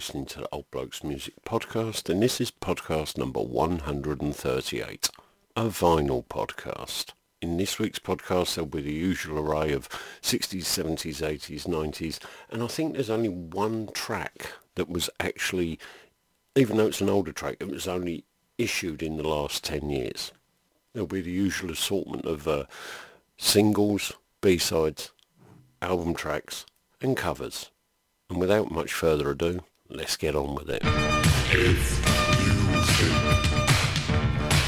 listening to the Old Blokes Music Podcast, and this is podcast number 138, a vinyl podcast. In this week's podcast, there'll be the usual array of 60s, 70s, 80s, 90s, and I think there's only one track that was actually, even though it's an older track, it was only issued in the last 10 years. There'll be the usual assortment of uh, singles, B-sides, album tracks, and covers. And without much further ado, let's get on with it.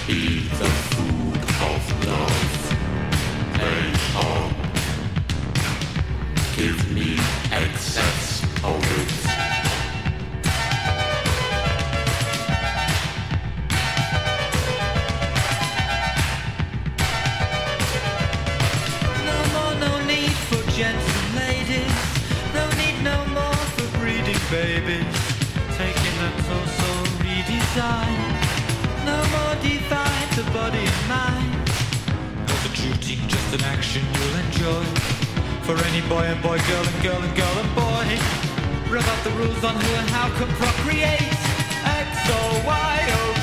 Be the food of love. On. Oh, give me excess of it. Babies. Taking that so-so redesign. No more divide the body and mind. Not a duty, just an action you'll enjoy. For any boy and boy, girl and girl and girl and boy. Rev up the rules on who and how can procreate. X O Y O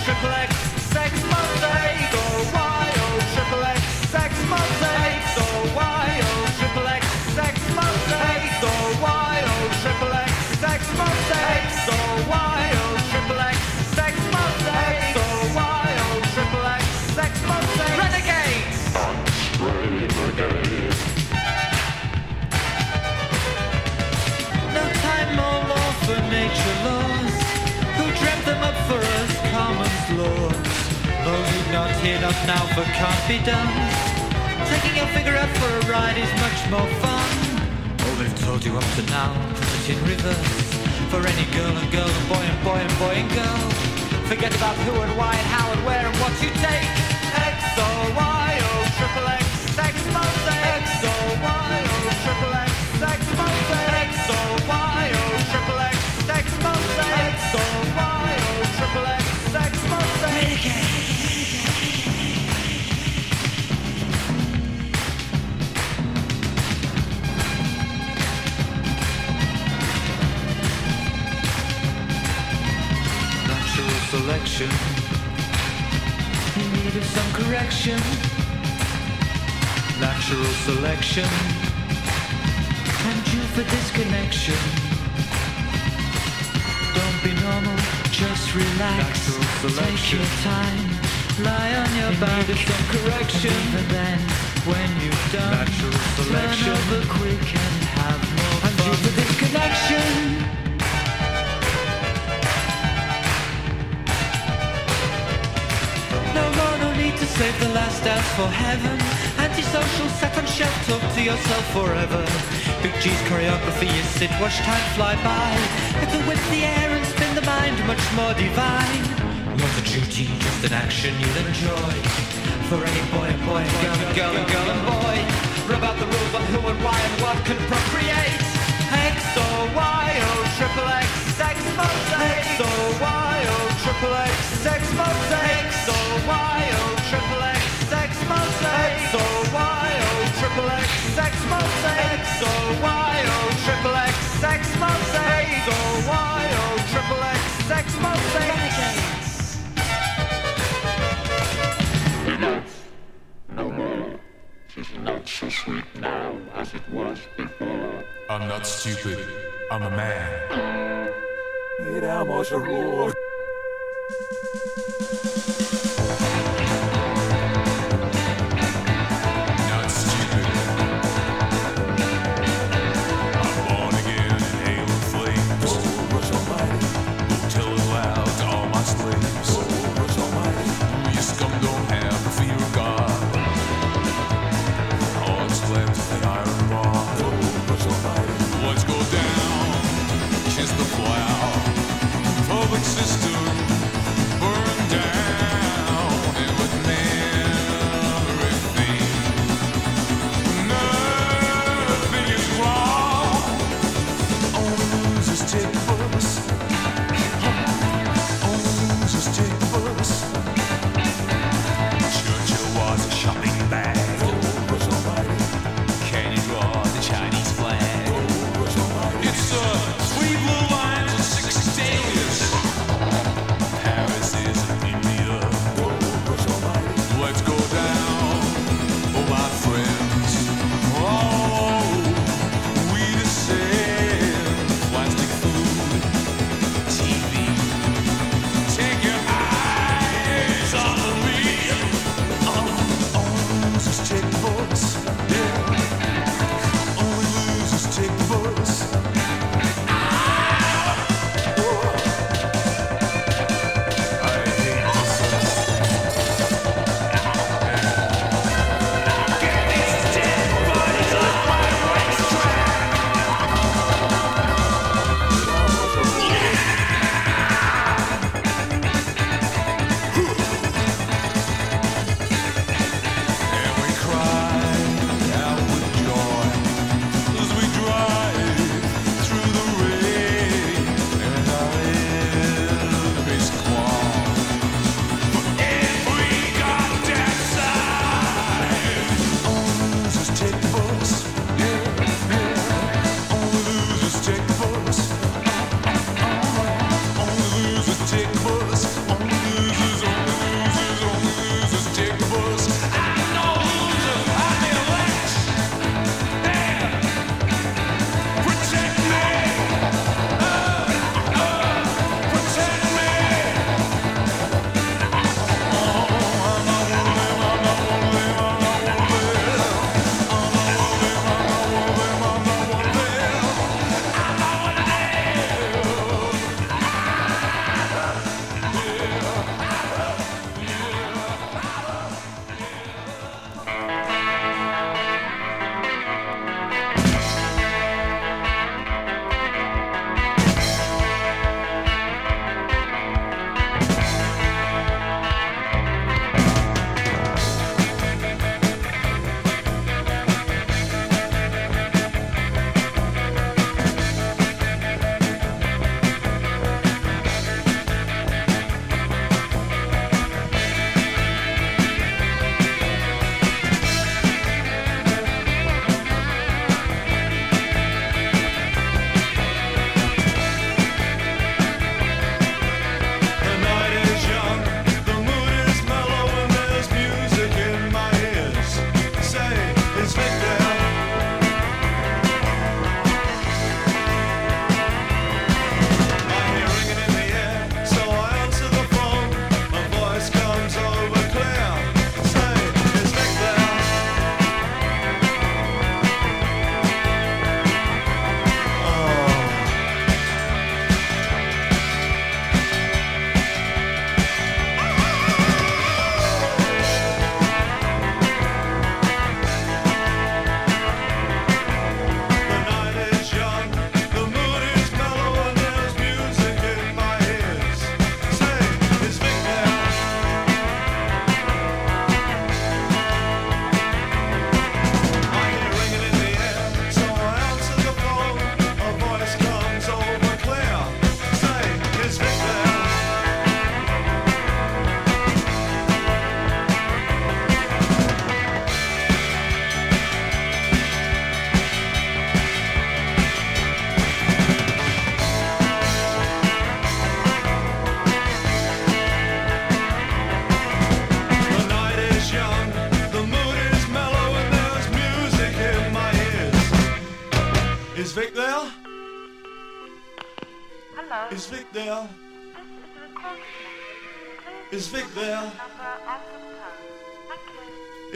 here, not now, for can't be done. Taking your figure out for a ride is much more fun. All they've told you up to now, put it in reverse. For any girl and girl and boy and boy and boy and girl. Forget about who and why and how and where and what you take. X O Y O triple X selection in need of some correction. Natural selection and due for disconnection. Don't be normal, just relax. Natural selection. Take your time, lie on your back. Need of some correction, and then when you've done, Natural selection. turn over quick and have more fun. And due for disconnection. Need to save the last dance for heaven. Antisocial, set on shelf, talk to yourself forever. Big G's choreography, you sit, watch time fly by. It'll whip the air and spin the mind much more divine. Not a duty, just an action you'll enjoy. For any boy and boy and girl and girl and girl and boy. Rub out the rules on who and why and what can procreate. X or Y X O Y O triple X sex mosaic. X O Y O triple X sex mosaic. X O Y O triple X sex mosaic. X O Y O triple X sex mosaic. X O Y O triple X sex mosaic. Enough. No more. She's not so sweet now as it was before. I'm not stupid. I'm a man. Not Public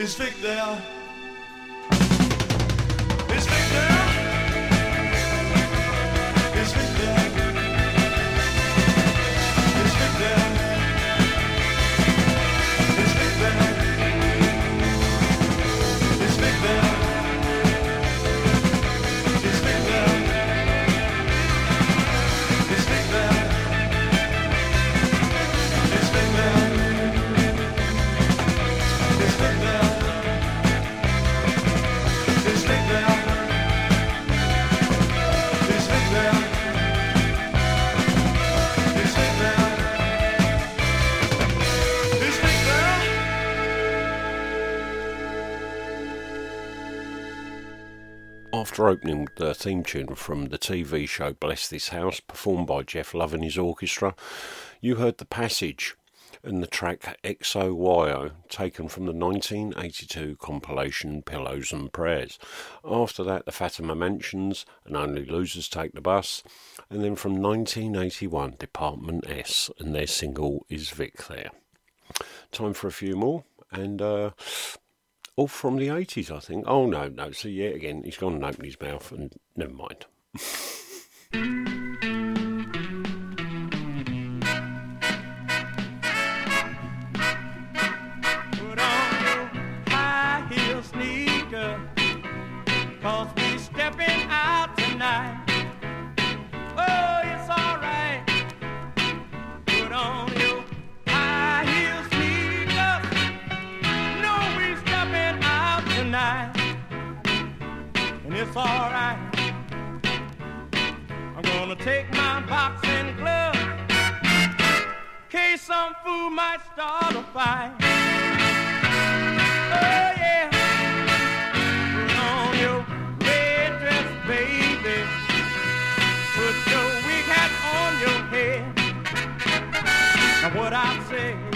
Is Vic there? After opening the theme tune from the TV show Bless This House, performed by Geoff Love and his orchestra, you heard the passage and the track XOYO, taken from the 1982 compilation Pillows and Prayers. After that, the Fatima Mansions and Only Losers Take the Bus, and then from 1981, Department S, and their single is Vic there. Time for a few more, and uh, all from the 80s, I think. Oh, no, no. So, yeah, again, he's gone and opened his mouth, and never mind. some fool might start a fight. Oh yeah. Put on your red dress, baby. Put your wig hat on your head. Now what I say.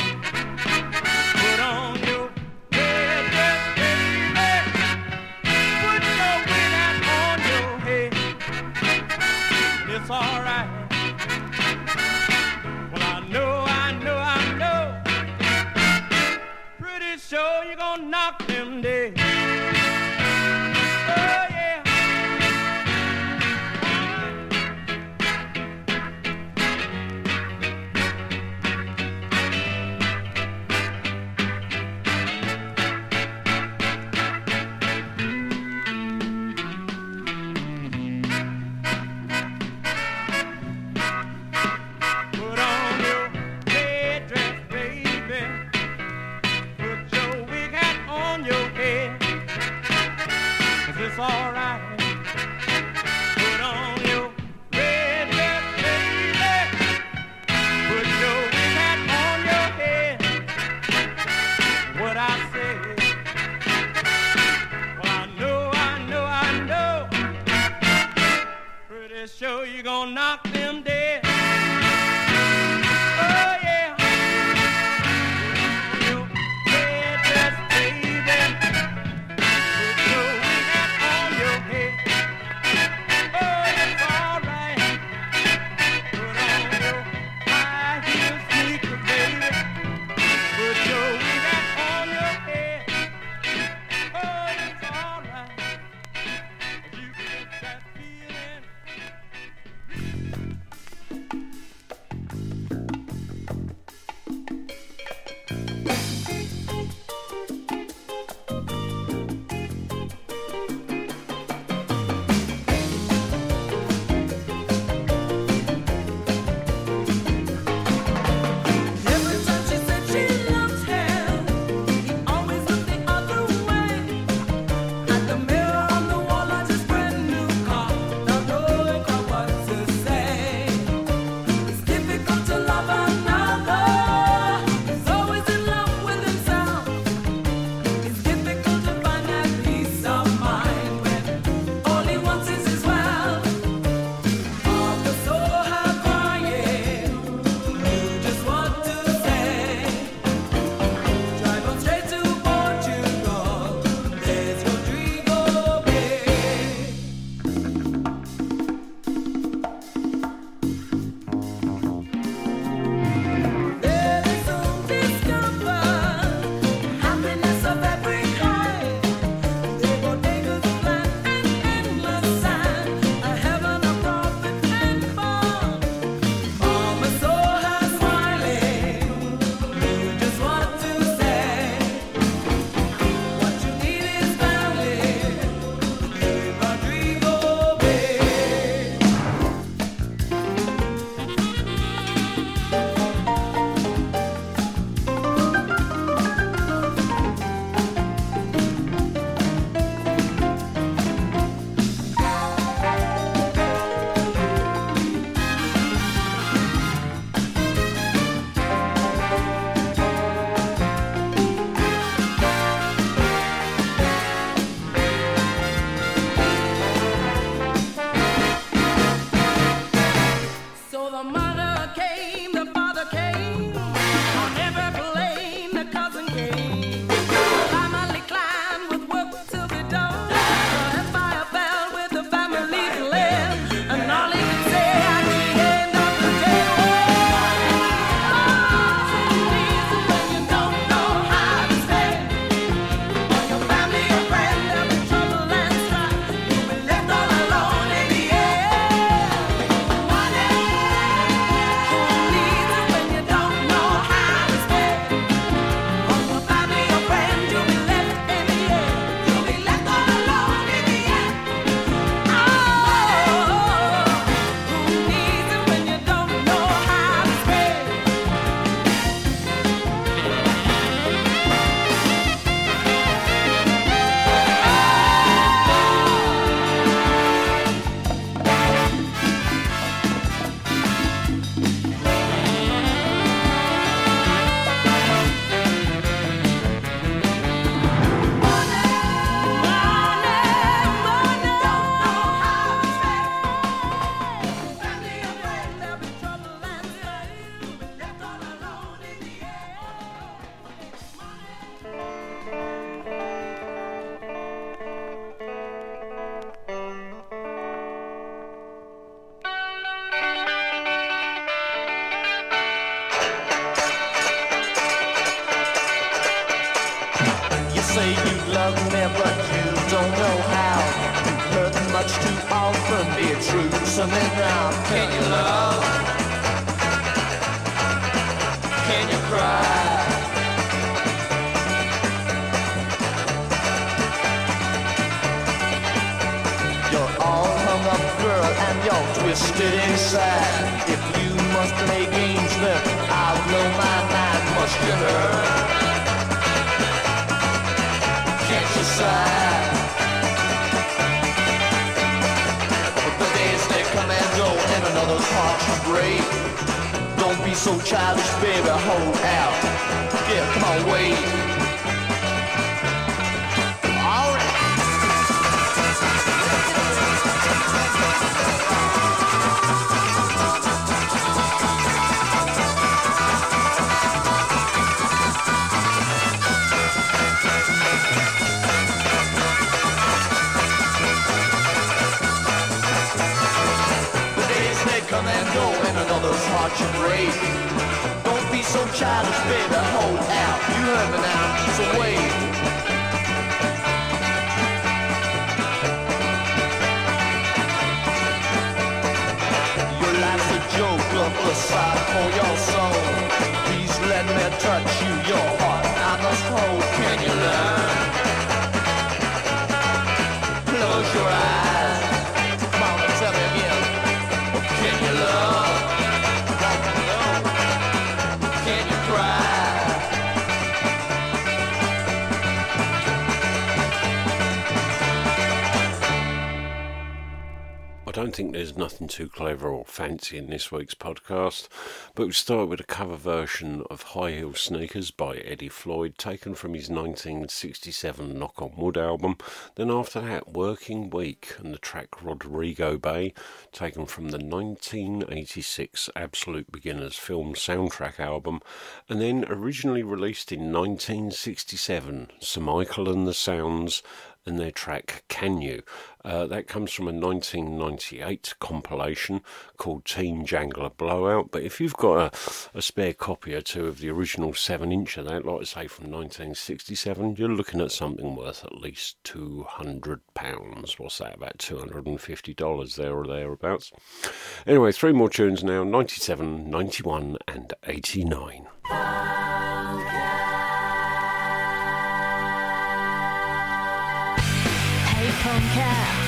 nothing too clever or fancy in this week's podcast, but we start with a cover version of High Heel Sneakers by Eddie Floyd, taken from his 1967 Knock on Wood album. Then after that, Working Week and the track Rodrigo Bay, taken from the 1986 Absolute Beginners film soundtrack album and then originally released in 1967, Sir Michael and the Sounds and their track Can You. Uh, that comes from a 1998 compilation called Teen Jangler Blowout. But if you've got a, a spare copy or two of the original 7 inch of that, like I say from 1967, you're looking at something worth at least £200. What's that, about $250 there or thereabouts? thereabouts. Anyway, three more tunes now 97, 91, and 89. Hey,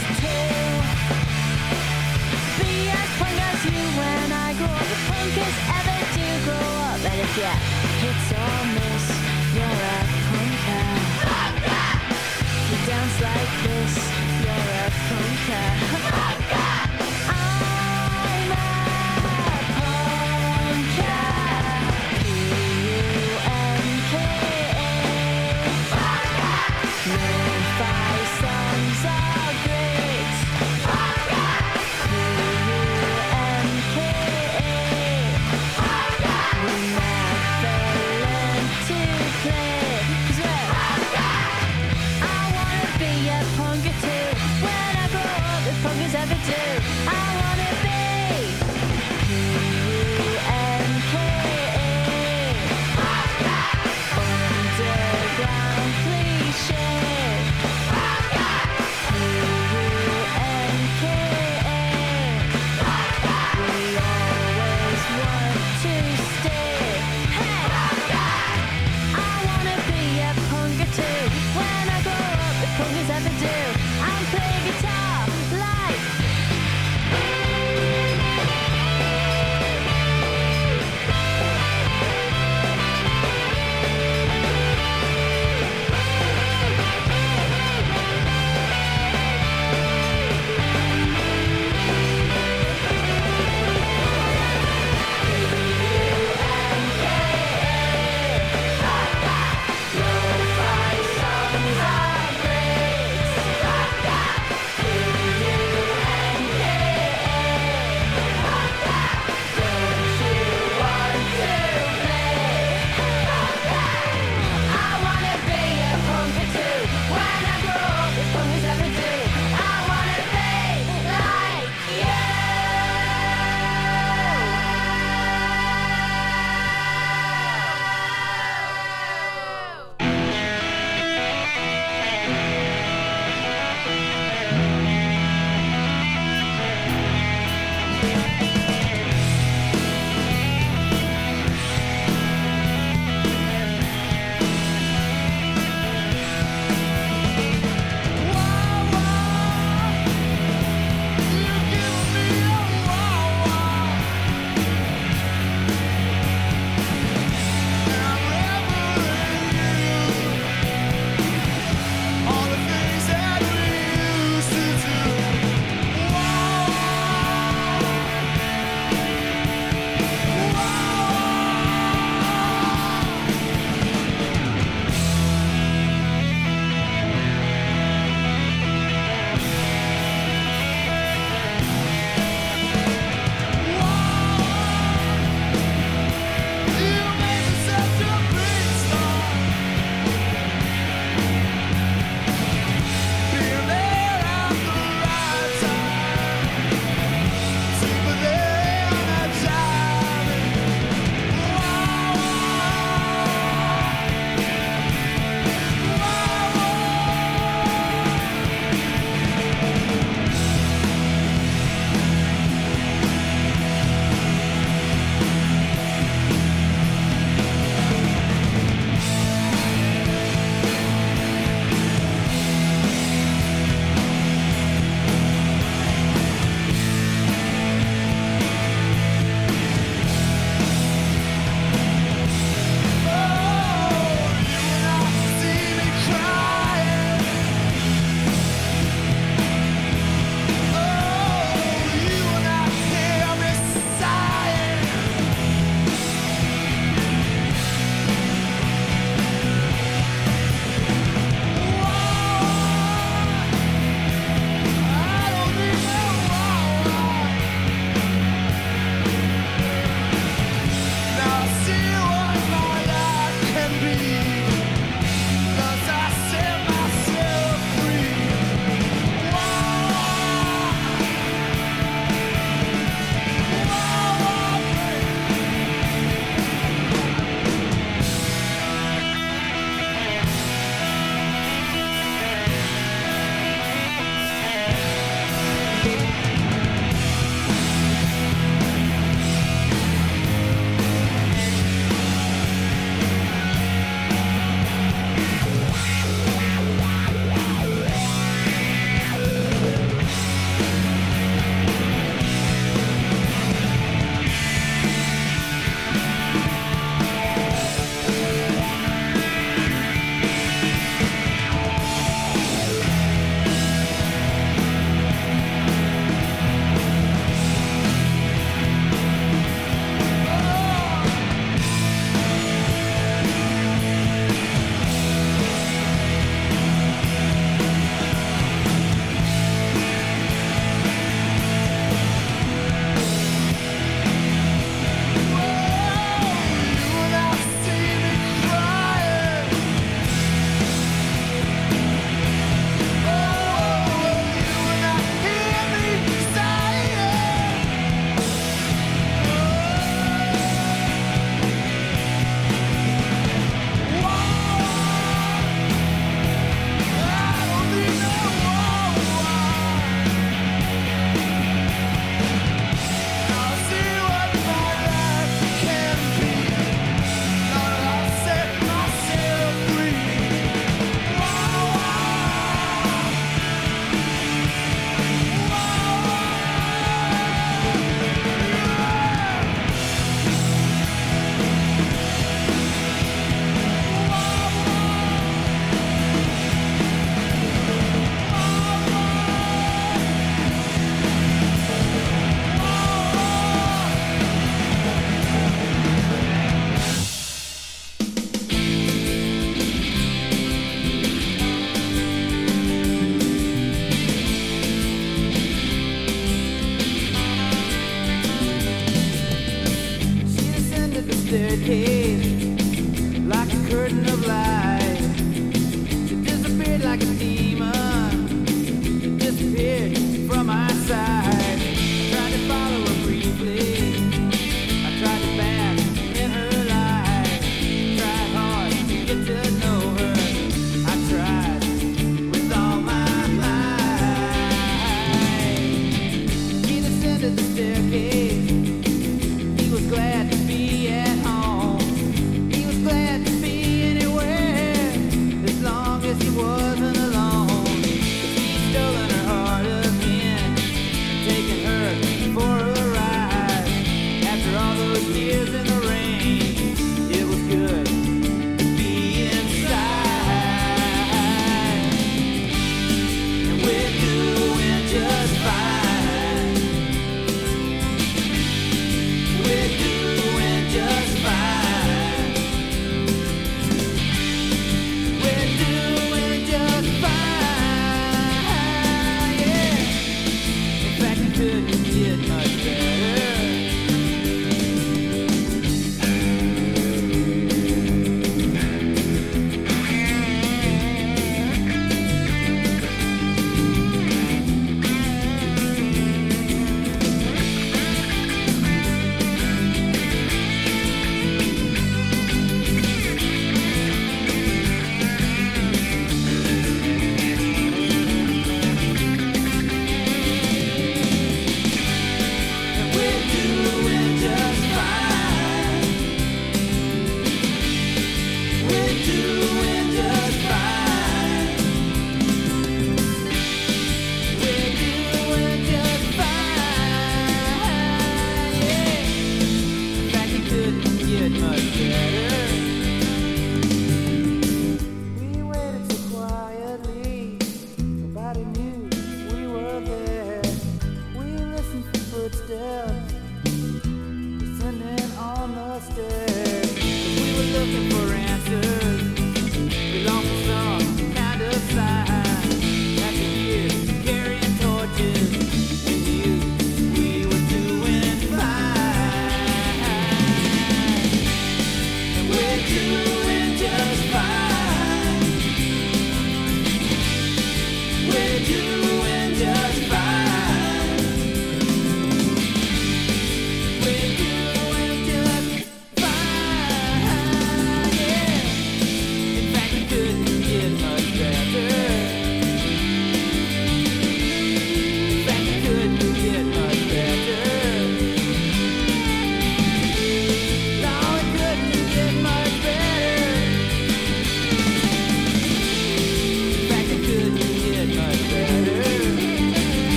up,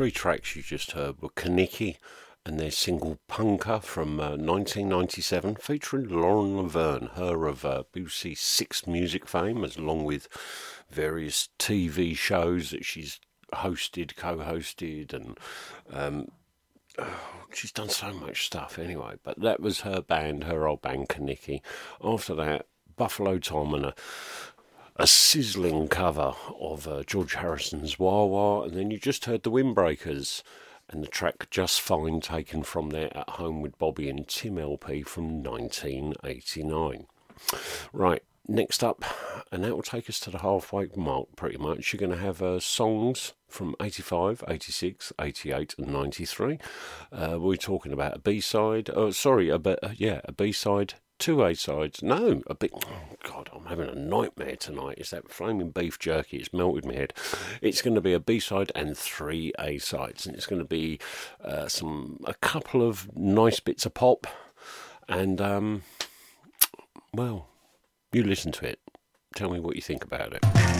three tracks you just heard were Kenickie and their single Punka from uh, 1997, featuring Lauren Laverne, her of uh, BBC Six music fame, as along with various TV shows that she's hosted, co-hosted, and um, she's done so much stuff anyway. But that was her band, her old band Kenickie. After that, Buffalo Tom and a a sizzling cover of uh, George Harrison's Wah Wah, and then you just heard the Windbreakers and the track Just Fine taken from their At Home with Bobby and Tim LP from 1989. Right, next up, and that will take us to the halfway mark pretty much. You're going to have uh, songs from 85, 86, 88, and 93. Uh, we're talking about a B side, uh, sorry, a, uh, yeah, a B side two A sides. No, a bit. Oh God, I'm having a nightmare tonight. It's that flaming beef jerky. It's melted my head. It's going to be a B side and three A sides, and it's going to be uh, some a couple of nice bits of pop, and um, well, you listen to it. Tell me what you think about it.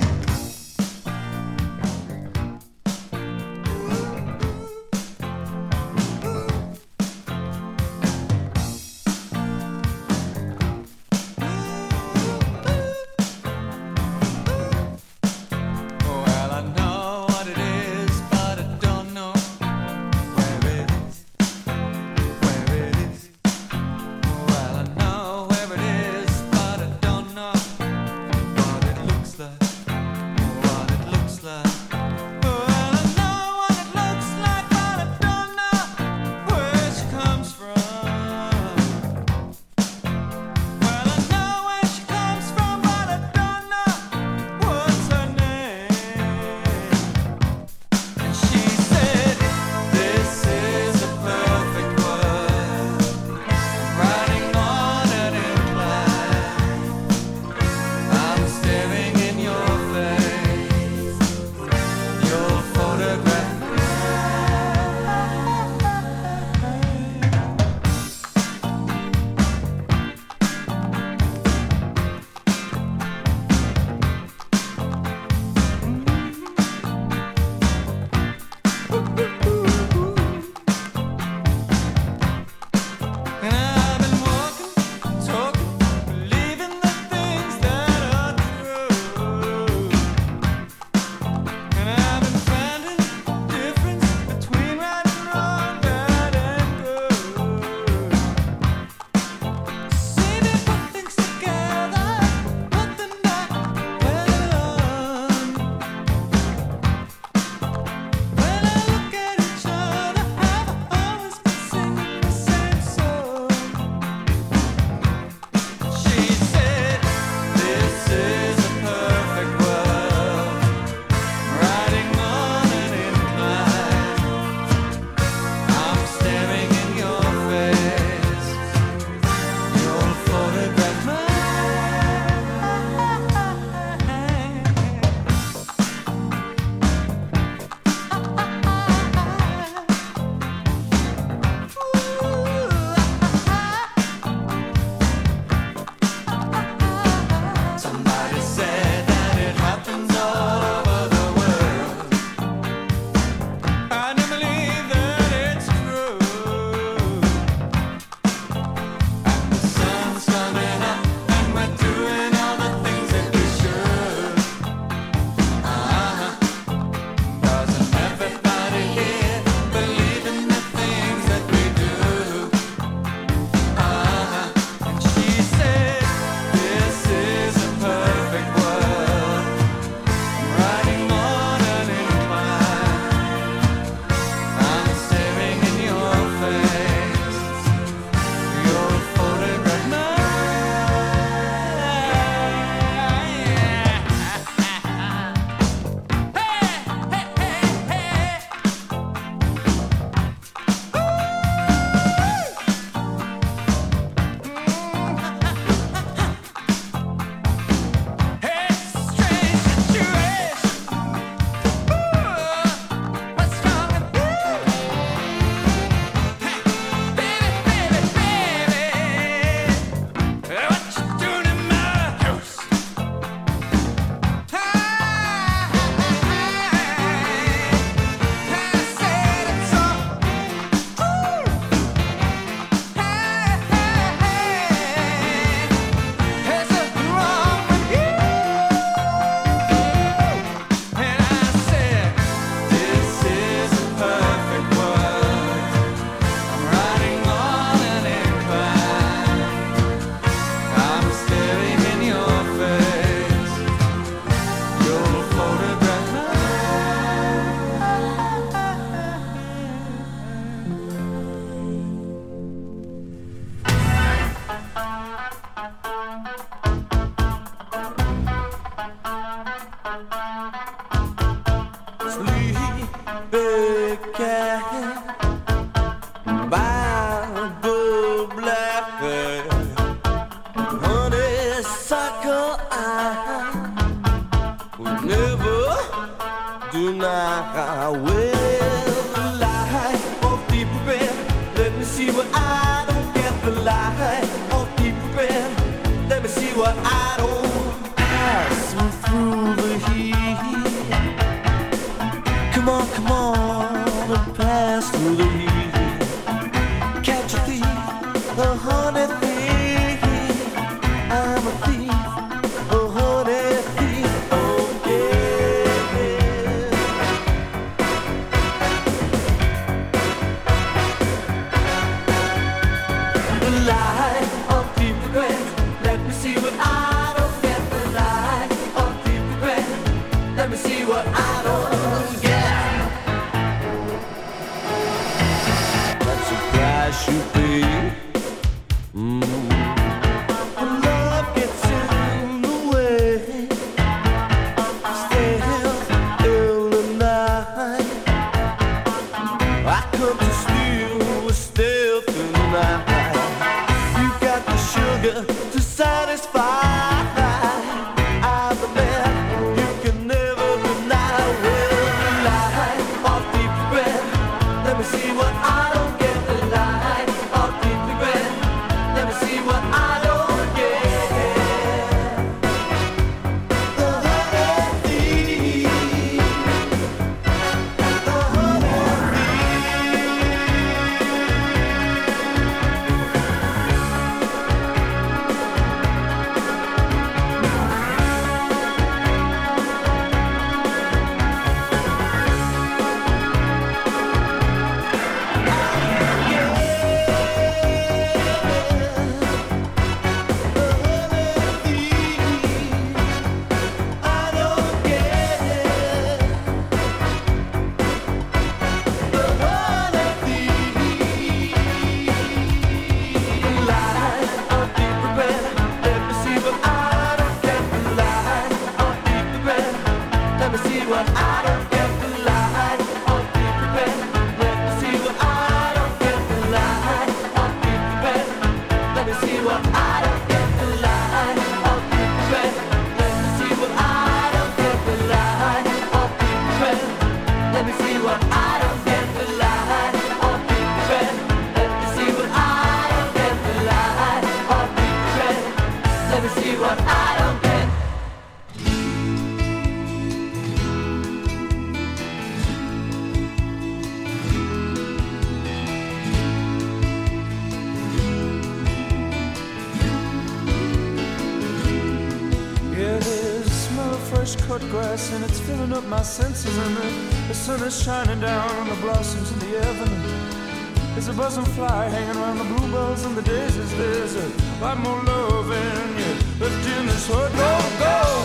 Sun shining down on the blossoms in the avenue. There's a buzzing fly hanging around the bluebells and the daisies. There's a lot more love in you left in this heart. Go, go.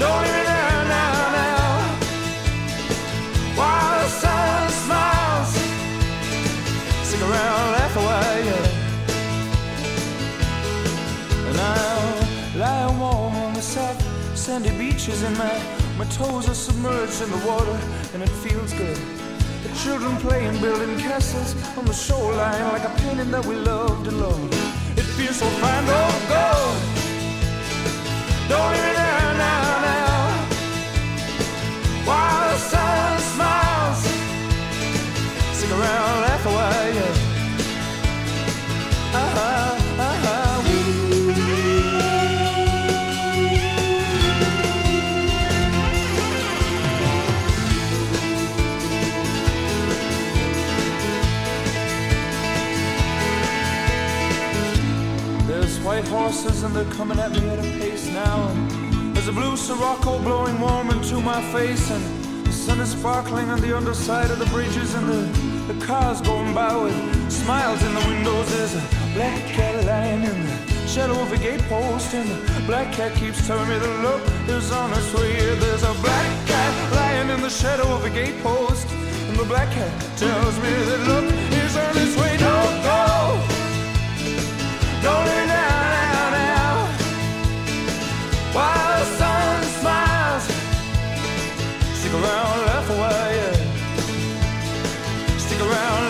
Don't leave me now, now, now. While the sun smiles, stick around, laugh a yeah. And I'll lie warm on the soft sandy beaches and my, my toes are submerged in the water and it feels good. The children playing, building castles on the shoreline like a painting that we loved and loved. It feels so fine, oh God. Sparkling on the underside of the bridges. And the, the cars going by with smiles in the windows. There's a black cat lying in the shadow of a gatepost. And the black cat keeps telling me the look is on its way. There's a black cat lying in the shadow of a gatepost. And the black cat tells me that look is on its way. Don't go. Don't stick around, laugh a while, yeah. Stick around,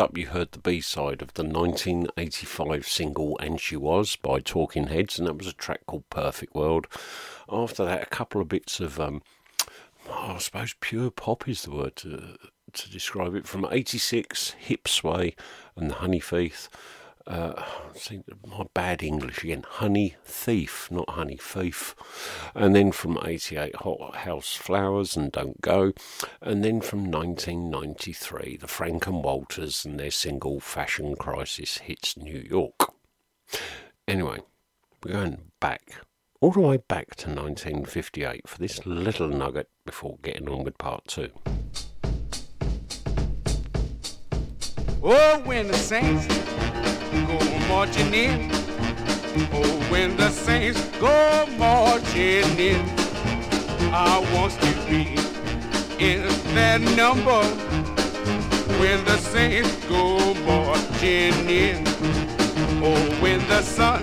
Up, you heard the B side of the 1985 single And She Was by Talking Heads, and that was a track called Perfect World. After that, a couple of bits of, um, oh, I suppose pure pop is the word to, to describe it. From 86, Hipsway and the Honey Thief. Uh, see, my bad English again. Honey Thief, not Honey Thief. And then from 88, Hothouse Flowers and Don't Go. And then from 1993, the Frank and Walters and their single Fashion Crisis hits New York. Anyway, we're going back, all the way back to 1958 for this little nugget before getting on with part two. Oh, when the saints go marching in. Oh, when the saints go marching in. I want to be in that number. When the saints go marching in. Oh, when the sun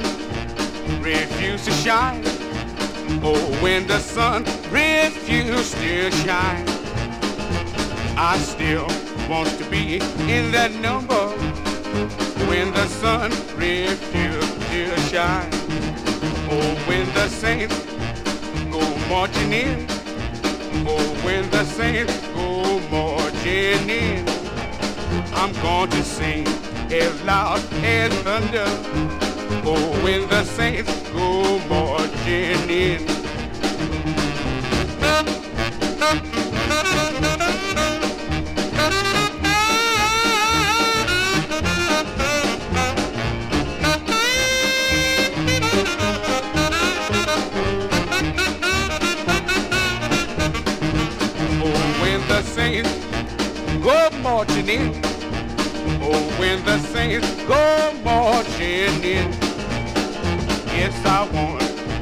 refuses to shine. Oh, when the sun refuses to shine. I still want to be in that number when the sun refuses to shine. Oh, when the saints go marching in. Oh, when the saints go marching in. I'm going to sing as loud as thunder. Oh, when the saints go marching in. Marching in. Oh, when the saints go marching in. Yes, I want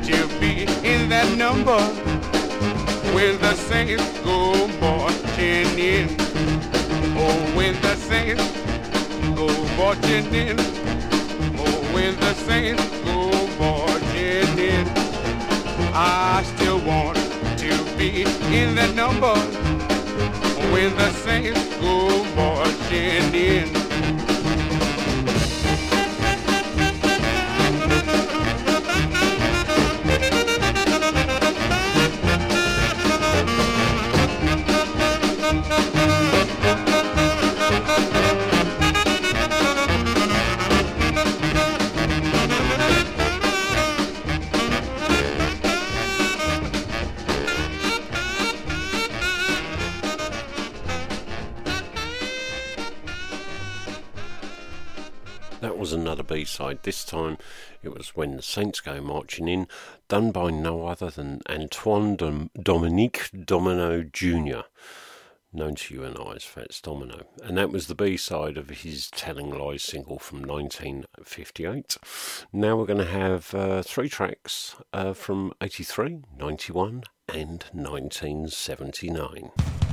to be in that number. When the saints go marching in. Oh, when the saints go marching in. Oh, when the saints go marching in. I still want to be in the number when the saints go marching in. This time it was When the Saints Go Marching In, done by no other than Antoine Dom- Dominique Domino Jr., known to you and I as Fats Domino. And that was the B-side of his Telling Lies single from 1958. Now we're going to have uh, three tracks uh, from 83, 91 and 1979.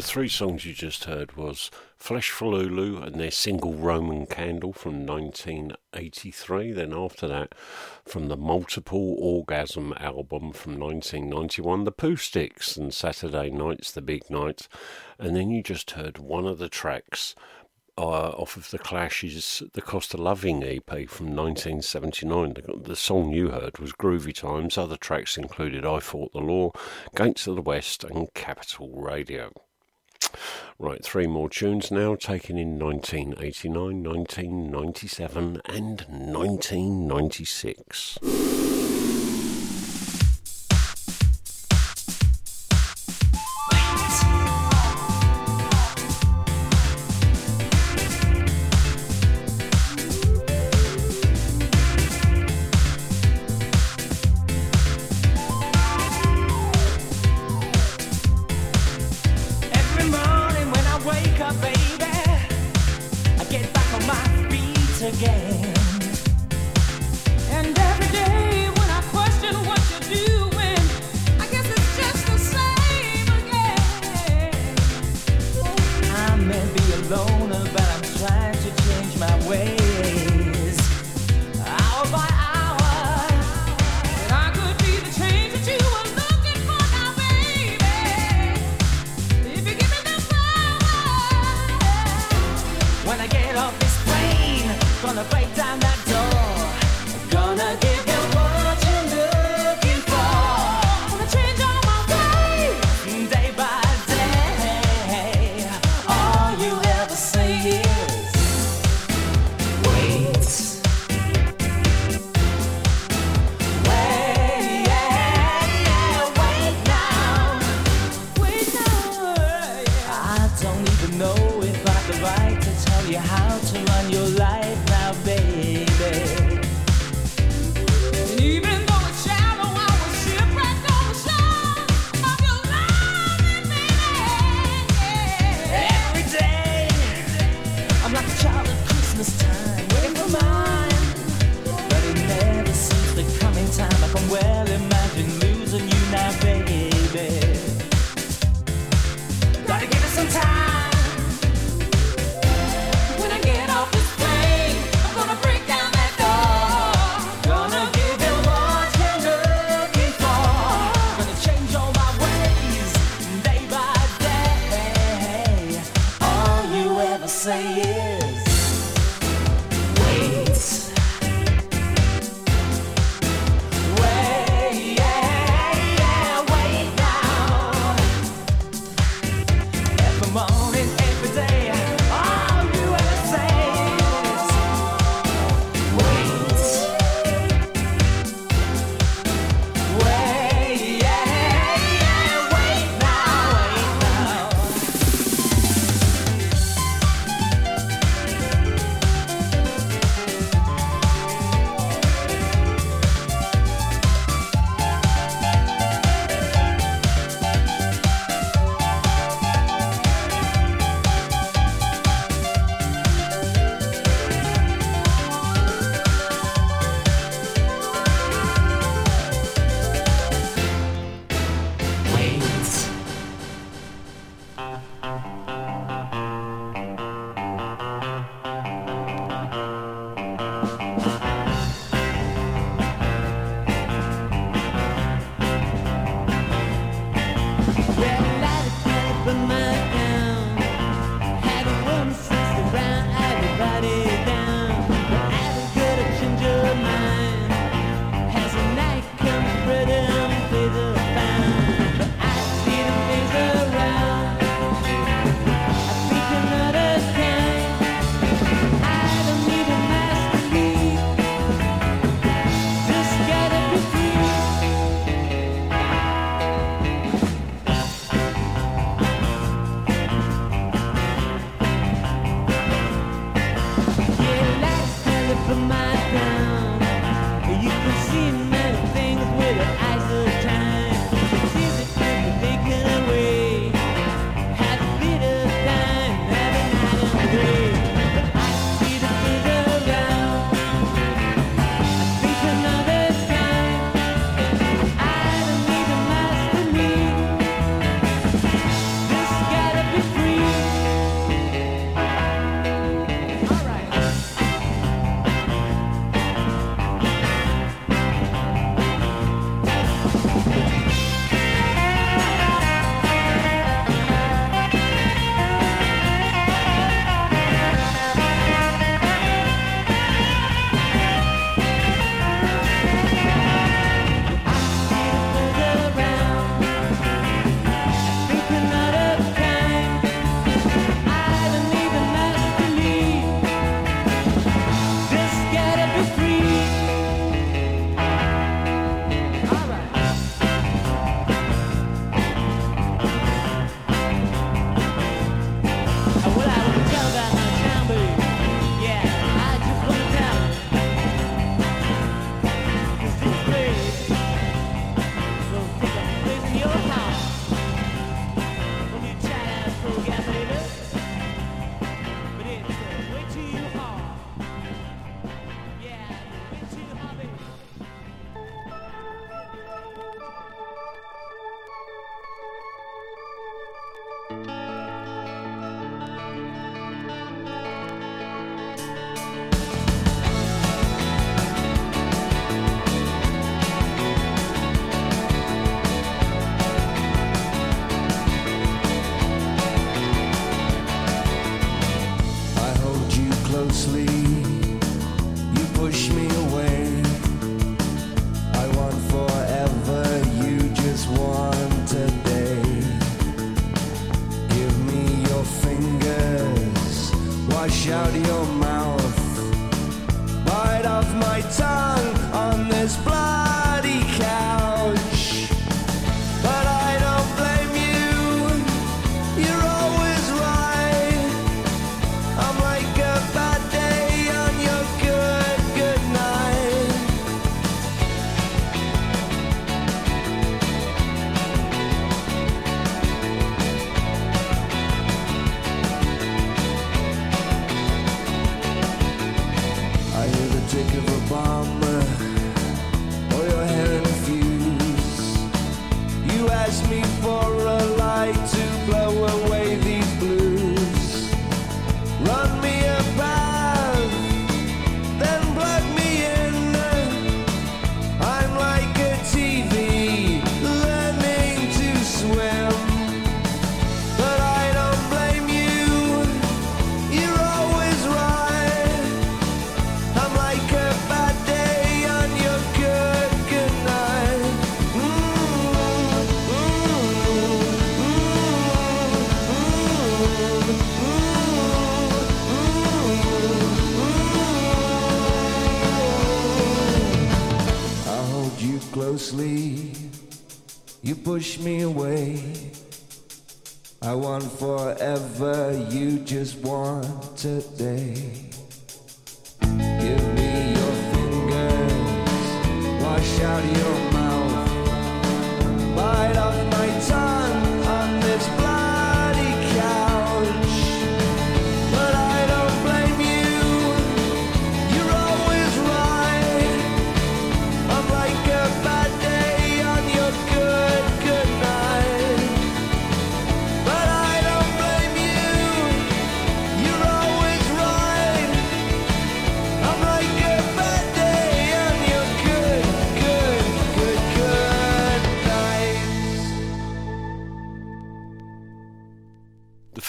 The three songs you just heard was Flesh for Lulu and their single Roman Candle from 1983. Then after that, from the Multiple Orgasm album from 1991, The Pooh Sticks and Saturday Nights, The Big Night. And then you just heard one of the tracks uh, off of the Clash's The Cost of Loving EP from 1979. The, the song you heard was Groovy Times. Other tracks included I Fought the Law, Gates of the West, and Capital Radio. Right, three more tunes now, taken in 1989, 1997, and 1996.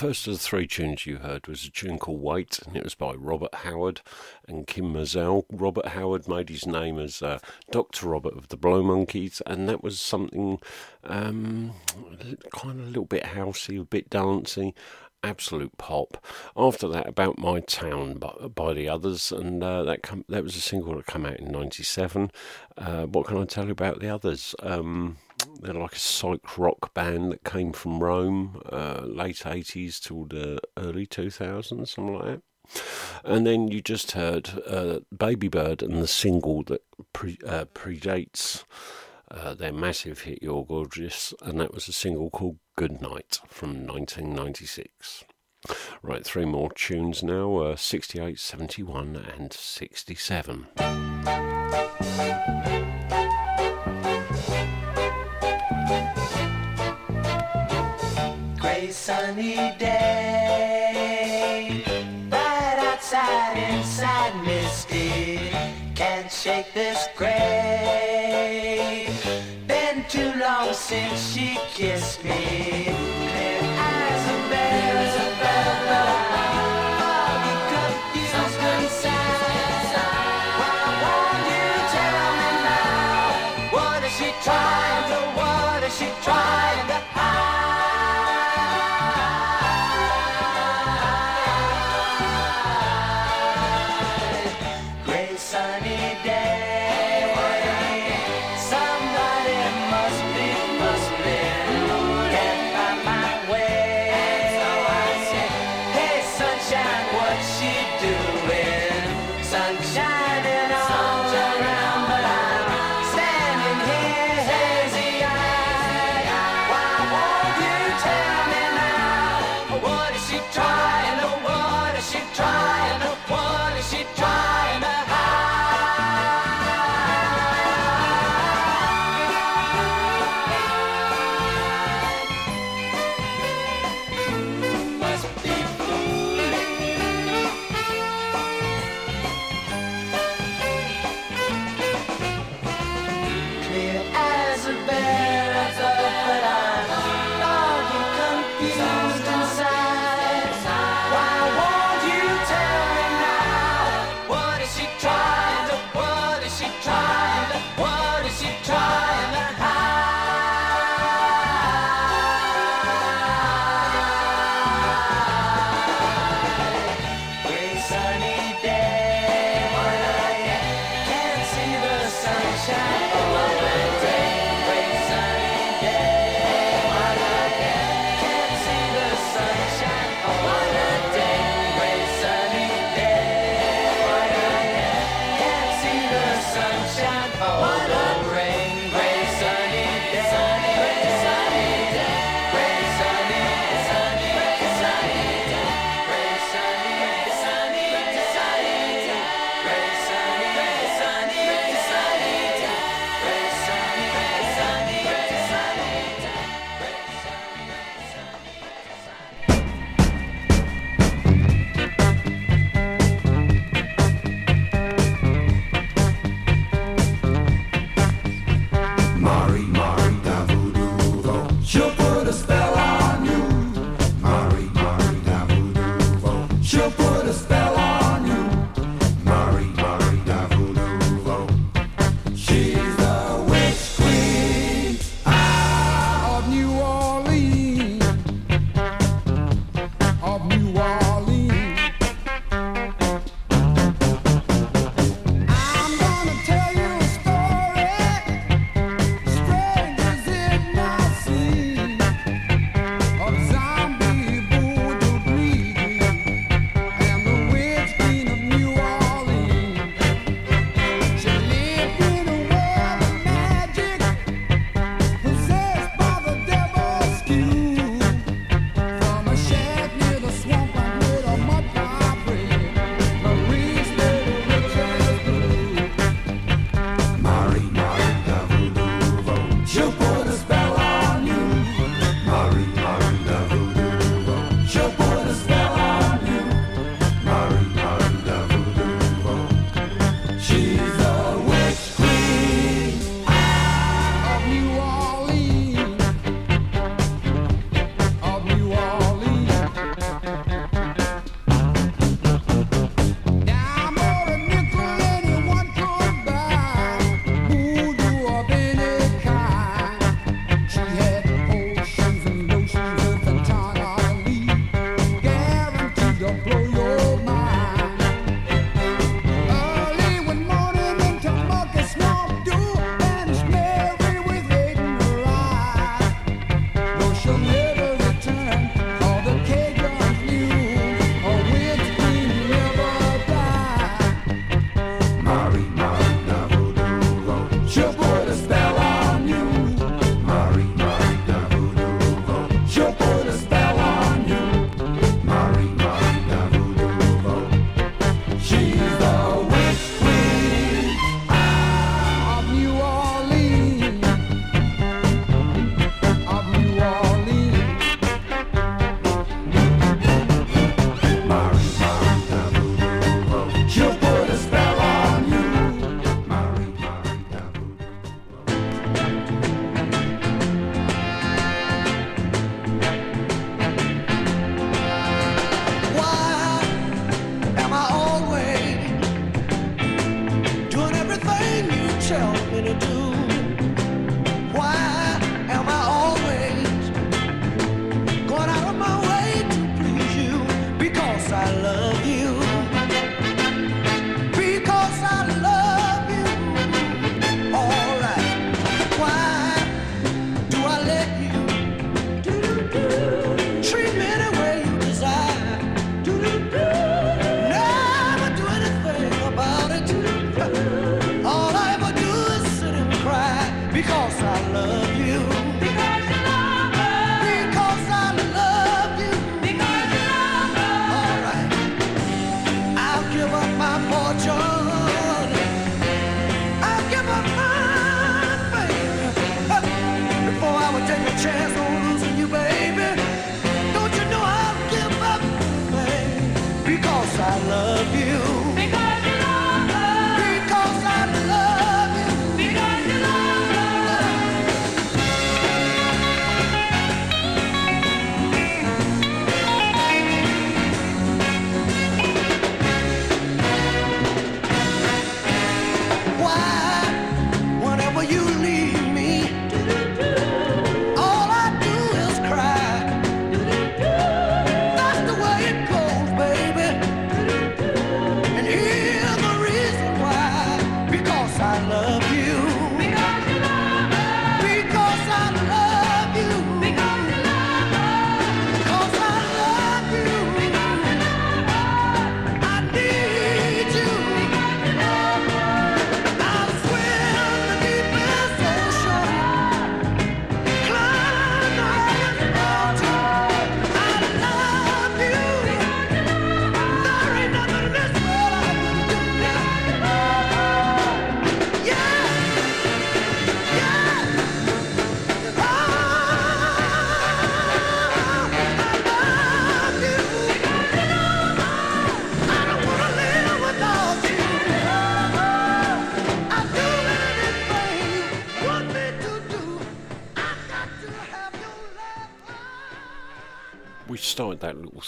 First of the three tunes you heard was a tune called Wait, and it was by Robert Howard and Kym Mazelle. Robert Howard made his name as uh, Dr. Robert of the Blow Monkeys, and that was something um, kind of a little bit housey, a bit dancey. Absolute pop. After that, about my town by, by the others, and uh, that come, that was a single that came out in '97. Uh, what can I tell you about the others? Um, they're like a psych rock band that came from Rome, uh, late 80s till the early 2000s, something like that. And then you just heard uh, Babybird and the single that pre- uh, predates uh, their massive hit You're Gorgeous, and that was a single called Good Night from 1996. Right, three more tunes now uh, 68, 71, and 67. Sunny day. Right outside, inside misty. Can't shake this gray. Been too long since she kissed me.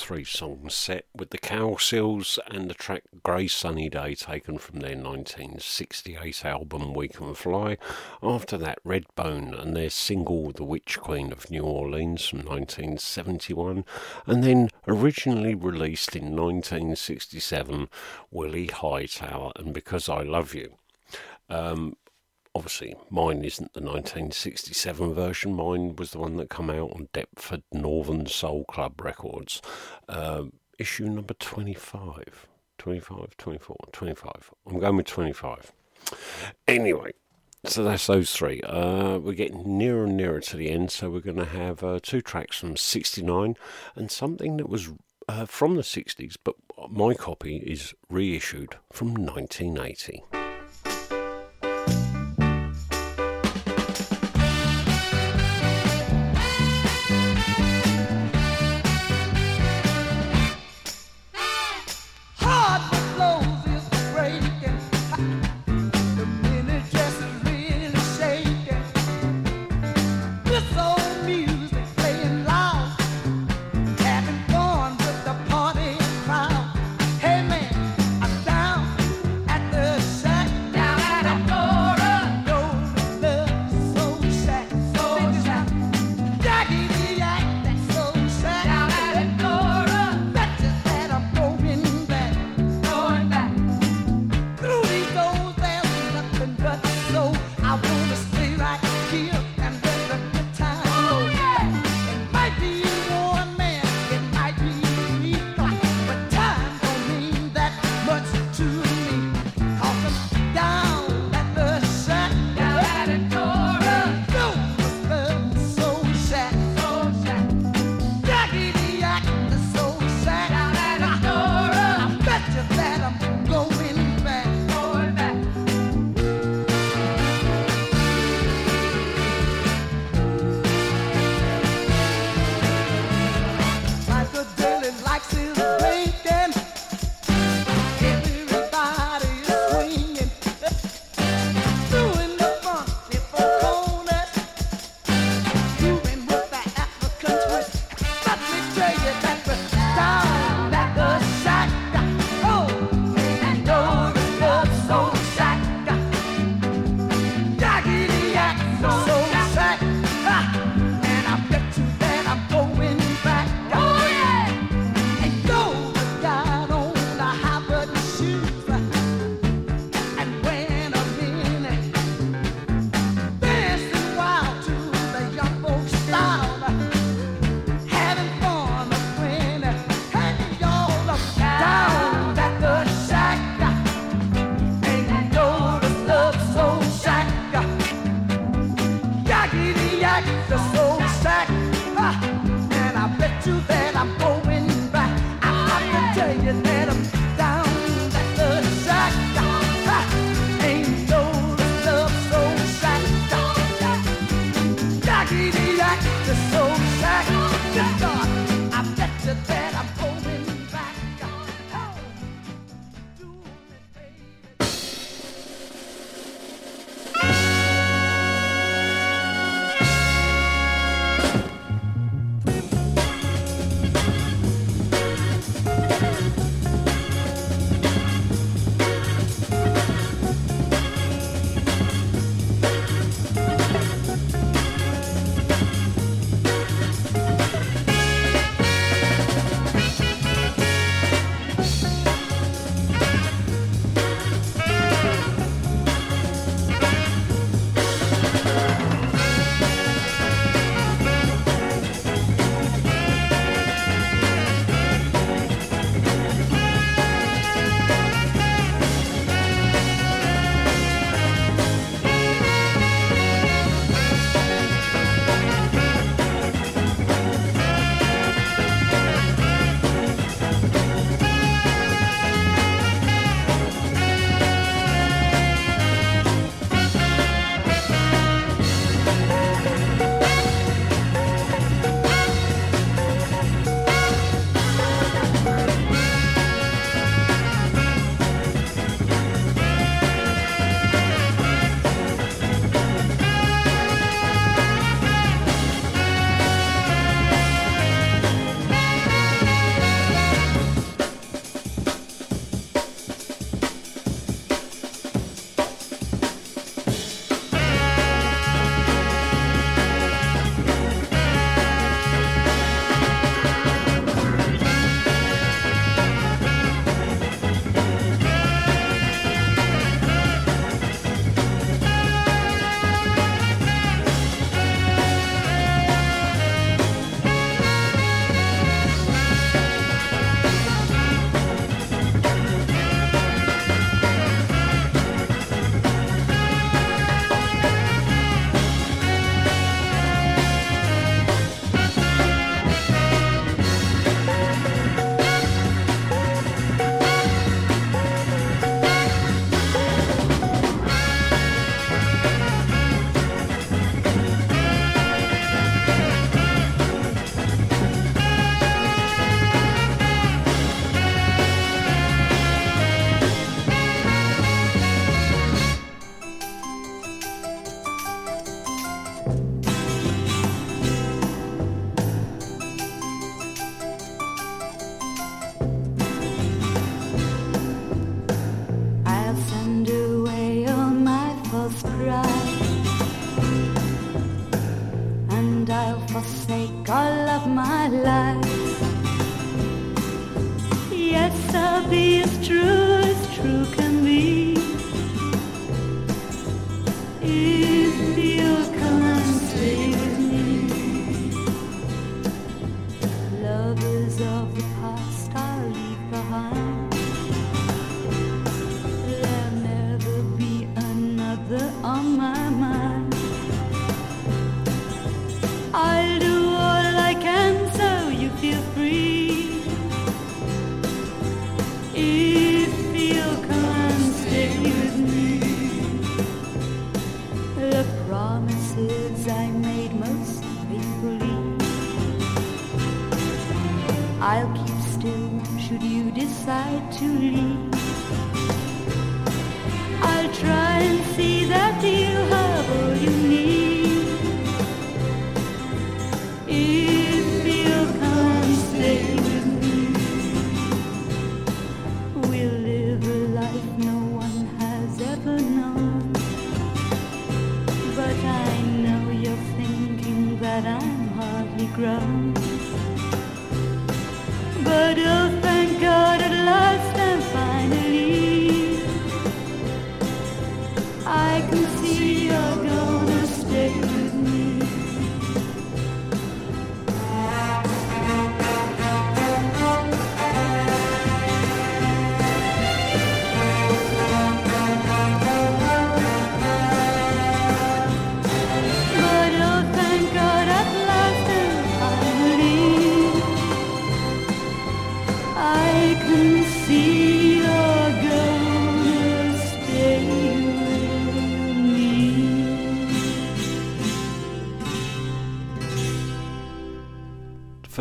Three song set with the Cowsills and the track Grey Sunny Day taken from their 1968 album We Can Fly. After that, Redbone and their single The Witch Queen of New Orleans from 1971. And then originally released in 1967, Willie Hightower and Because I Love You. Um, obviously mine isn't the 1967 version. Mine was the one that came out on deptford northern soul club records um, issue number 25 25 24 25 i'm going with 25 anyway so that's those three. Uh, we're getting nearer and nearer to the end so we're going to have uh, two tracks from 69 and something that was uh, from the 60s but my copy is reissued from 1980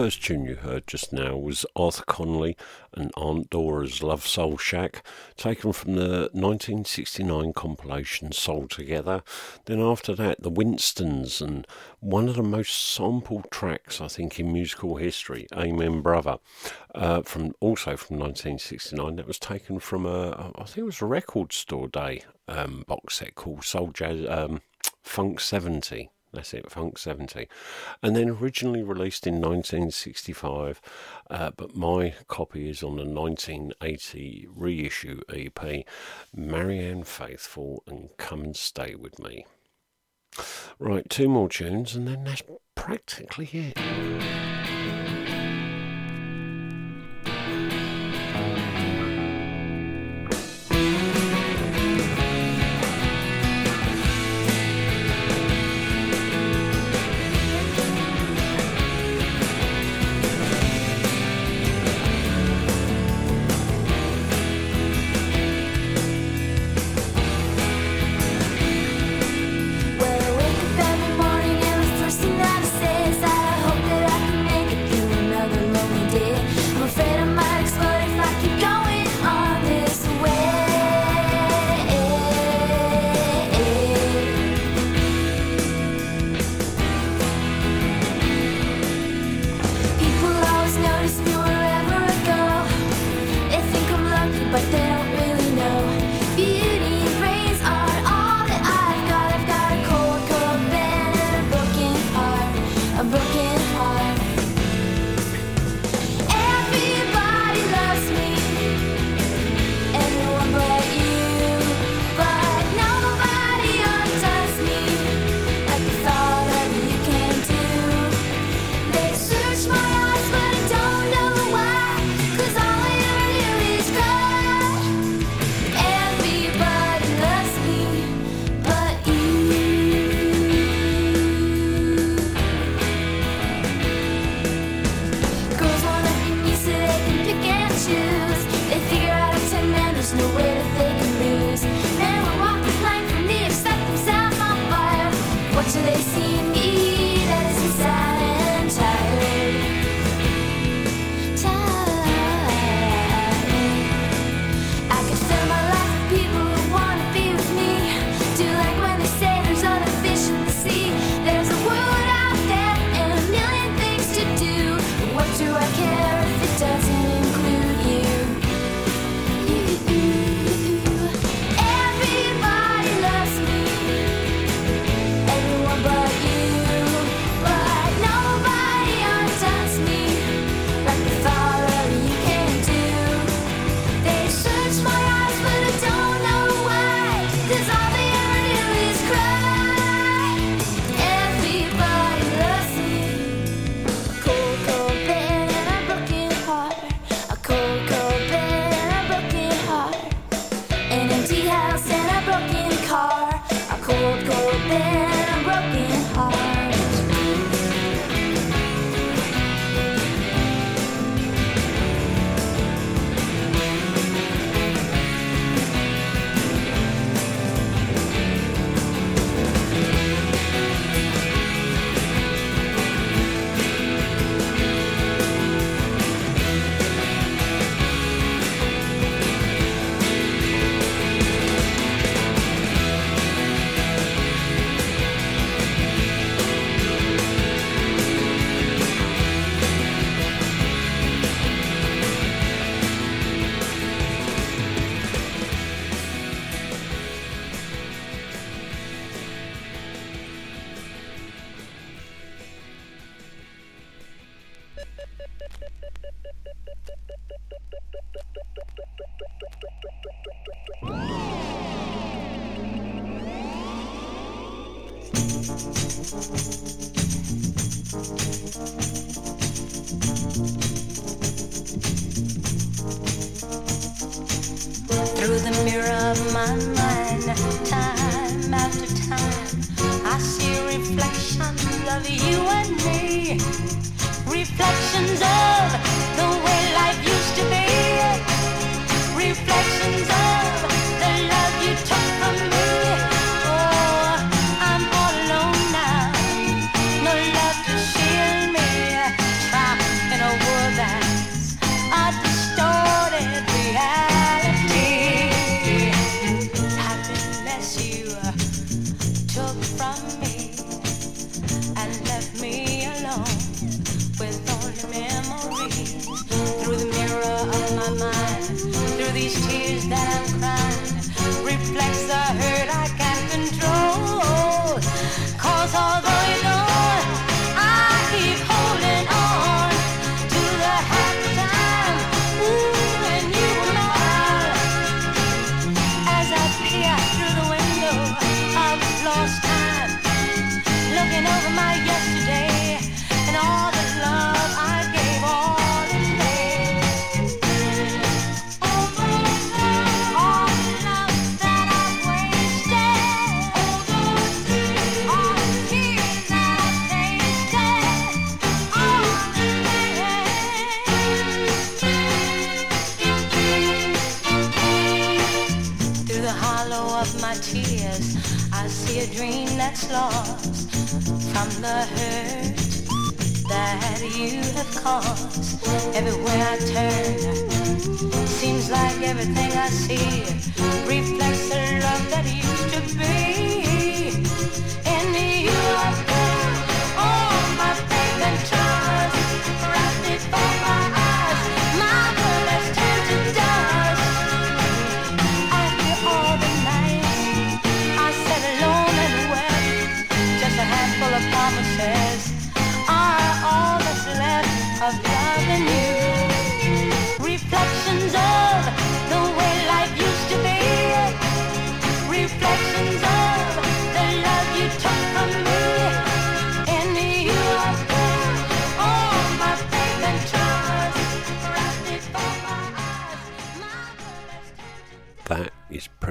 first tune you heard just now was Arthur Conley and Aunt Dora's Love Soul Shack, taken from the 1969 compilation Soul Together. Then after that, the Winstons and one of the most sampled tracks, I think, in musical history, Amen Brother, uh, from also from 1969. That was taken from a, I think it was a record store day um, box set called Soul Jazz um, Funk 70. That's it, Funk 70. And then originally released in 1965, uh, but my copy is on the 1980 reissue EP, Marianne Faithfull and Come and Stay With Me. Right, two more tunes, and then that's practically it.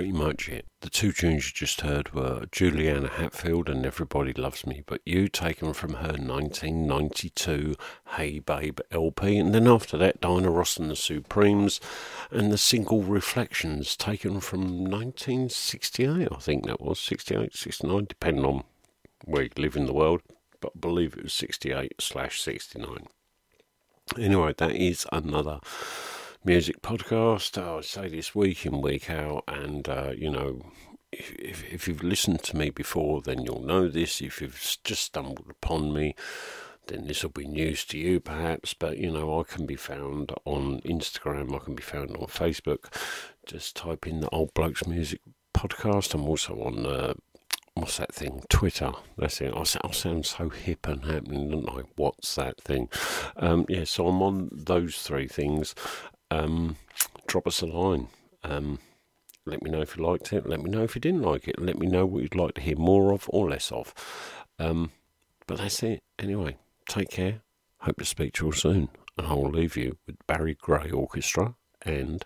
Pretty much it. The two tunes you just heard were Juliana Hatfield and Everybody Loves Me But You, taken from her 1992 Hey Babe LP, and then after that, Diana Ross and the Supremes, and the single Reflections, taken from 1968, I think that was, 68, 69, depending on where you live in the world, but I believe it was 68 slash 69. Anyway, that is another music podcast. I say this week in, week out, and uh, you know, if, if, you've listened to me before, then you'll know this. If you've just stumbled upon me, then this will be news to you, perhaps. But you know, I can be found on Instagram. I can be found on Facebook. Just type in the Old Blokes Music Podcast. I'm also on. Uh, What's that thing? Twitter. That's it. I sound so hip and happening, don't I? What's that thing? Um, yeah, so I'm on those three things. Um, drop us a line. Um, let me know if you liked it. Let me know if you didn't like it. Let me know what you'd like to hear more of or less of. Um, but that's it. Anyway, take care. Hope to speak to you all soon. And I will leave you with Barry Gray Orchestra and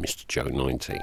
Mr. Joe 90.